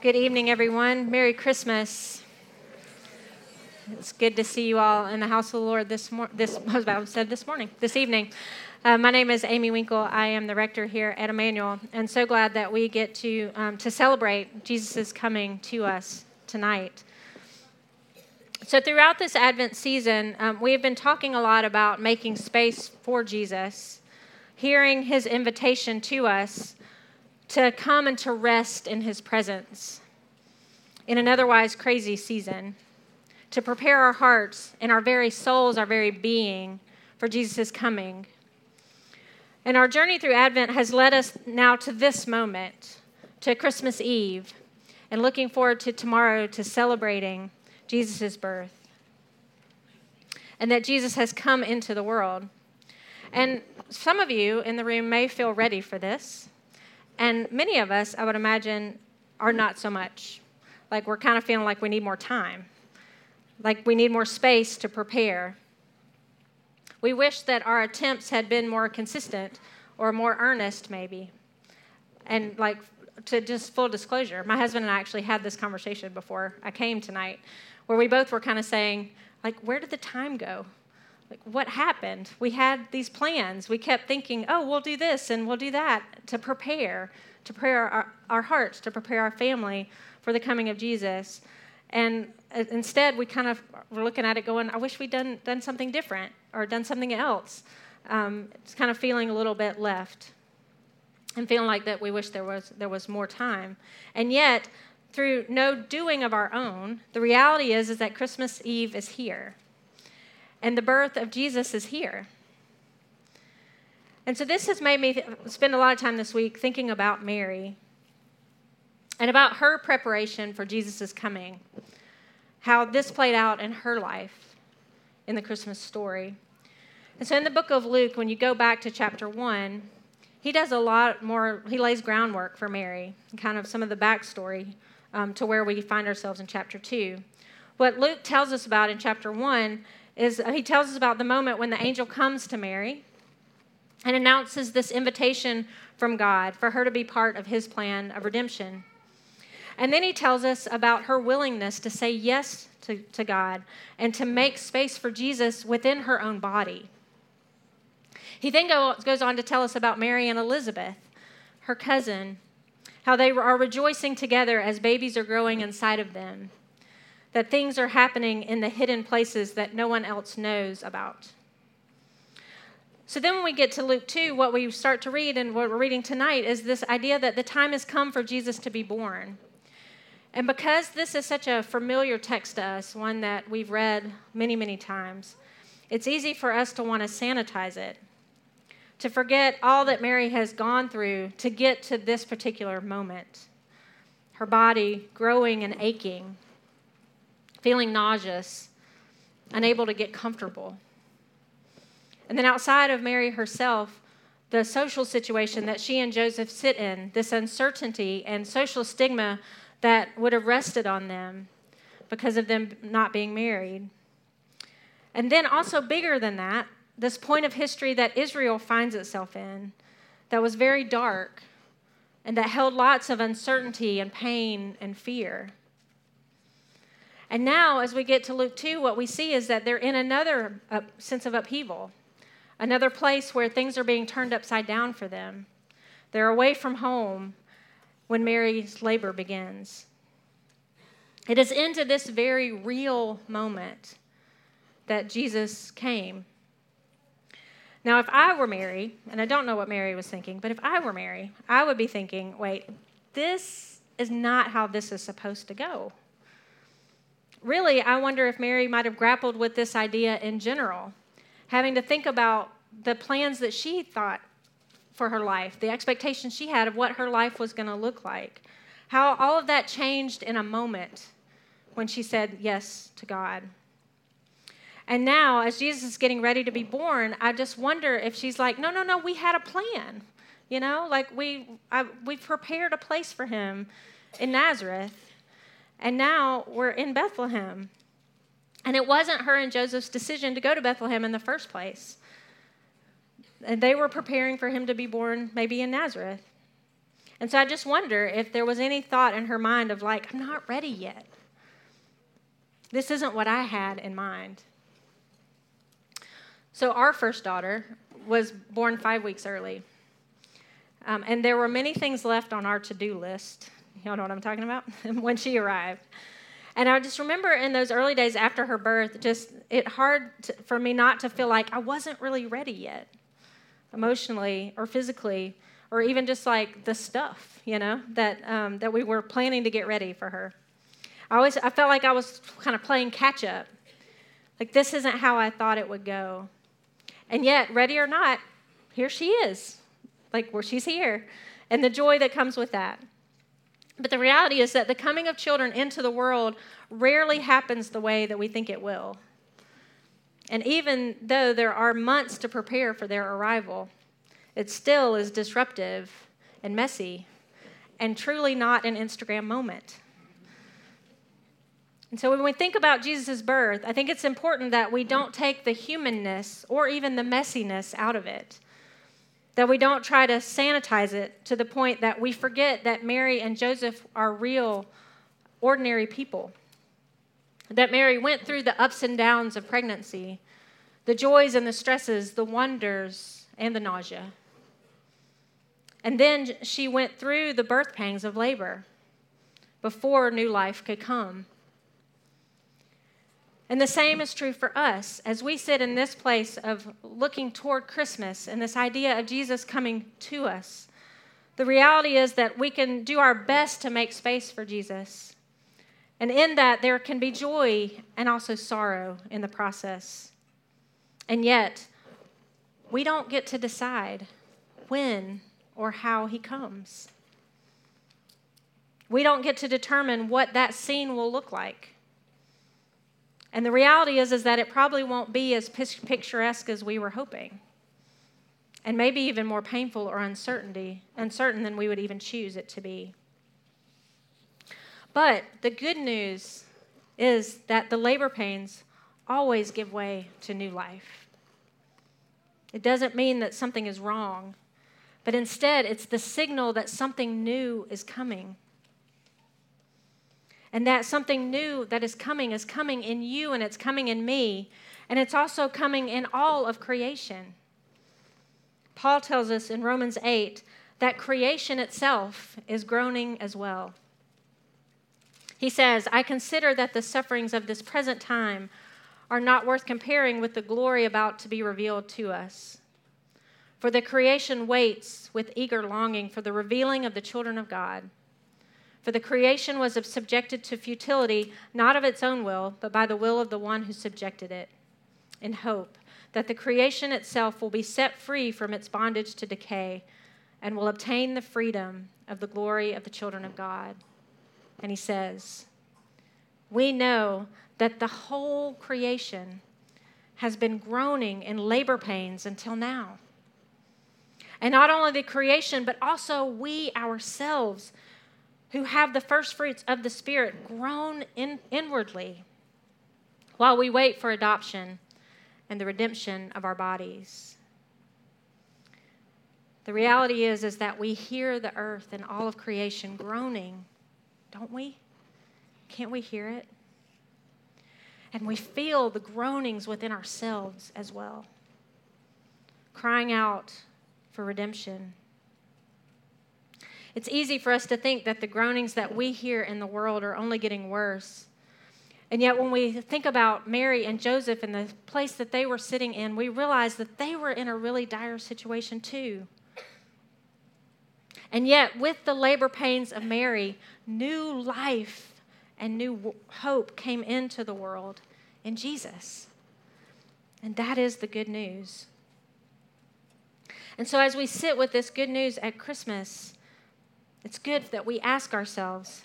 Good evening, everyone. Merry Christmas. It's good to see you all in the house of the Lord this morning. This I was about say this morning, this evening. Uh, my name is Amy Winkle. I am the rector here at Immanuel, and so glad that we get to um, to celebrate Jesus' coming to us tonight. So, throughout this Advent season, um, we have been talking a lot about making space for Jesus, hearing his invitation to us to come and to rest in his presence in an otherwise crazy season, to prepare our hearts and our very souls, our very being for Jesus' coming. And our journey through Advent has led us now to this moment, to Christmas Eve, and looking forward to tomorrow to celebrating Jesus' birth. And that Jesus has come into the world. And some of you in the room may feel ready for this. And many of us, I would imagine, are not so much. Like we're kind of feeling like we need more time, like we need more space to prepare. We wish that our attempts had been more consistent or more earnest, maybe. And like to just full disclosure, my husband and I actually had this conversation before I came tonight, where we both were kind of saying, like, where did the time go? Like what happened? We had these plans. We kept thinking oh we'll do this and we'll do that to prepare to prepare our, our hearts to prepare our family for the coming of jesus. And uh, instead we kind of were looking at it going i wish we'd done, done something different or done something else. Um, it's kind of feeling a little bit left and feeling like that we wish there was there was more time. And yet through no doing of our own the reality is is that christmas eve is here and the birth of Jesus is here. And so this has made me spend a lot of time this week thinking about Mary and about her preparation for Jesus' coming, how this played out in her life in the Christmas story. And so in the book of Luke, when you go back to chapter 1, he does a lot more, he lays groundwork for Mary, kind of some of the backstory um, to where we find ourselves in chapter 2. What Luke tells us about in chapter 1 is he tells us about the moment when the angel comes to Mary and announces this invitation from God for her to be part of his plan of redemption. And then he tells us about her willingness to say yes to, to God and to make space for Jesus within her own body. He then go, goes on to tell us about Mary and Elizabeth, her cousin, how they are rejoicing together as babies are growing inside of them that things are happening in the hidden places that no one else knows about. So then, when we get to Luke 2, what we start to read and what we're reading tonight is this idea that the time has come for Jesus to be born. And because this is such a familiar text to us, one that we've read many, many times, it's easy for us to want to sanitize it, to forget all that Mary has gone through to get to this particular moment. Her body growing and aching, feeling nauseous, unable to get comfortable. And then outside of Mary herself, the social situation that she and Joseph sit in, this uncertainty and social stigma that would have rested on them because of them not being married. And then, also bigger than that, this point of history that Israel finds itself in that was very dark and that held lots of uncertainty and pain and fear. And now, as we get to Luke 2, what we see is that they're in another uh, sense of upheaval, another place where things are being turned upside down for them. They're away from home when Mary's labor begins. It is into this very real moment that Jesus came. Now, if I were Mary, and I don't know what Mary was thinking, but if I were Mary, I would be thinking, wait, this is not how this is supposed to go really, I wonder if Mary might have grappled with this idea in general, having to think about the plans that she thought for her life, the expectations she had of what her life was going to look like, how all of that changed in a moment when she said yes to God. And now, as Jesus is getting ready to be born, I just wonder if she's like, no, no, no, we had a plan. You know, like we, I, we prepared a place for him in Nazareth. And now we're in Bethlehem. And it wasn't her and Joseph's decision to go to Bethlehem in the first place. And they were preparing for him to be born maybe in Nazareth. And so I just wonder if there was any thought in her mind of, like, I'm not ready yet. This isn't what I had in mind. So, our first daughter was born five weeks early. Um, and there were many things left on our to do list. Y'all know what I'm talking about? when she arrived. And I just remember in those early days after her birth, just it hard to, for me not to feel like I wasn't really ready yet, emotionally or physically, or even just like the stuff, you know, that um, that we were planning to get ready for her. I always I felt like I was kind of playing catch up. Like this isn't how I thought it would go. And yet, ready or not, here she is. Like where she's here. And the joy that comes with that. But the reality is that the coming of children into the world rarely happens the way that we think it will. And even though there are months to prepare for their arrival, it still is disruptive and messy and truly not an Instagram moment. And so when we think about Jesus' birth, I think it's important that we don't take the humanness or even the messiness out of it. That we don't try to sanitize it to the point that we forget that Mary and Joseph are real, ordinary people. That Mary went through the ups and downs of pregnancy, the joys and the stresses, the wonders and the nausea. And then she went through the birth pangs of labor before new life could come. And the same is true for us as we sit in this place of looking toward Christmas and this idea of Jesus coming to us. The reality is that we can do our best to make space for Jesus. And in that, there can be joy and also sorrow in the process. And yet, we don't get to decide when or how he comes. We don't get to determine what that scene will look like. And the reality is, is that it probably won't be as picturesque as we were hoping. And maybe even more painful or uncertainty, uncertain than we would even choose it to be. But the good news is that the labor pains always give way to new life. It doesn't mean that something is wrong, but instead it's the signal that something new is coming and that something new that is coming is coming in you and it's coming in me. And it's also coming in all of creation. Paul tells us in Romans 8 that creation itself is groaning as well. He says, I consider that the sufferings of this present time are not worth comparing with the glory about to be revealed to us. For the creation waits with eager longing for the revealing of the children of God. For the creation was subjected to futility, not of its own will, but by the will of the one who subjected it, in hope that the creation itself will be set free from its bondage to decay and will obtain the freedom of the glory of the children of God. And he says, We know that the whole creation has been groaning in labor pains until now. And not only the creation, but also we ourselves who have the first fruits of the Spirit grown in, inwardly while we wait for adoption and the redemption of our bodies. The reality is, is that we hear the earth and all of creation groaning, don't we? Can't we hear it? And we feel the groanings within ourselves as well, crying out for redemption it's easy for us to think that the groanings that we hear in the world are only getting worse. And yet, when we think about Mary and Joseph and the place that they were sitting in, we realize that they were in a really dire situation too. And yet, with the labor pains of Mary, new life and new hope came into the world in Jesus. And that is the good news. And so, as we sit with this good news at Christmas, it's good that we ask ourselves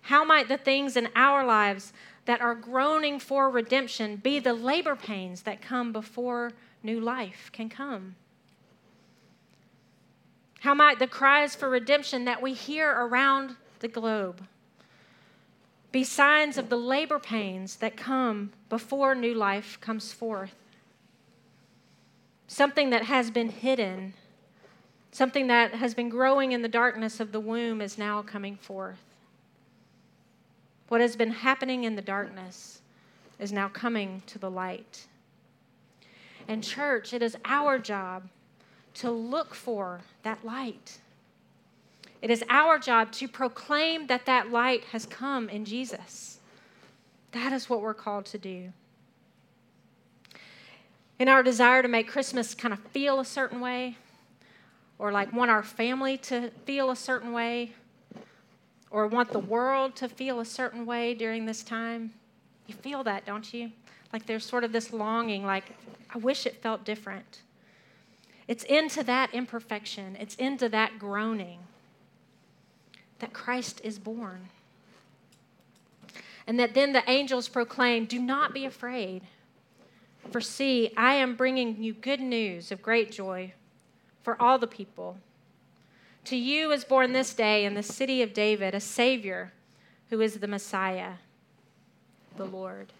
how might the things in our lives that are groaning for redemption be the labor pains that come before new life can come? How might the cries for redemption that we hear around the globe be signs of the labor pains that come before new life comes forth? Something that has been hidden Something that has been growing in the darkness of the womb is now coming forth. What has been happening in the darkness is now coming to the light. And, church, it is our job to look for that light. It is our job to proclaim that that light has come in Jesus. That is what we're called to do. In our desire to make Christmas kind of feel a certain way, or like want our family to feel a certain way, or want the world to feel a certain way during this time, you feel that, don't you? Like there's sort of this longing, like, I wish it felt different. It's into that imperfection, it's into that groaning that Christ is born. And that then the angels proclaim, Do not be afraid, for see, I am bringing you good news of great joy for all the people. To you is born this day in the city of David a Savior who is the Messiah, the Lord.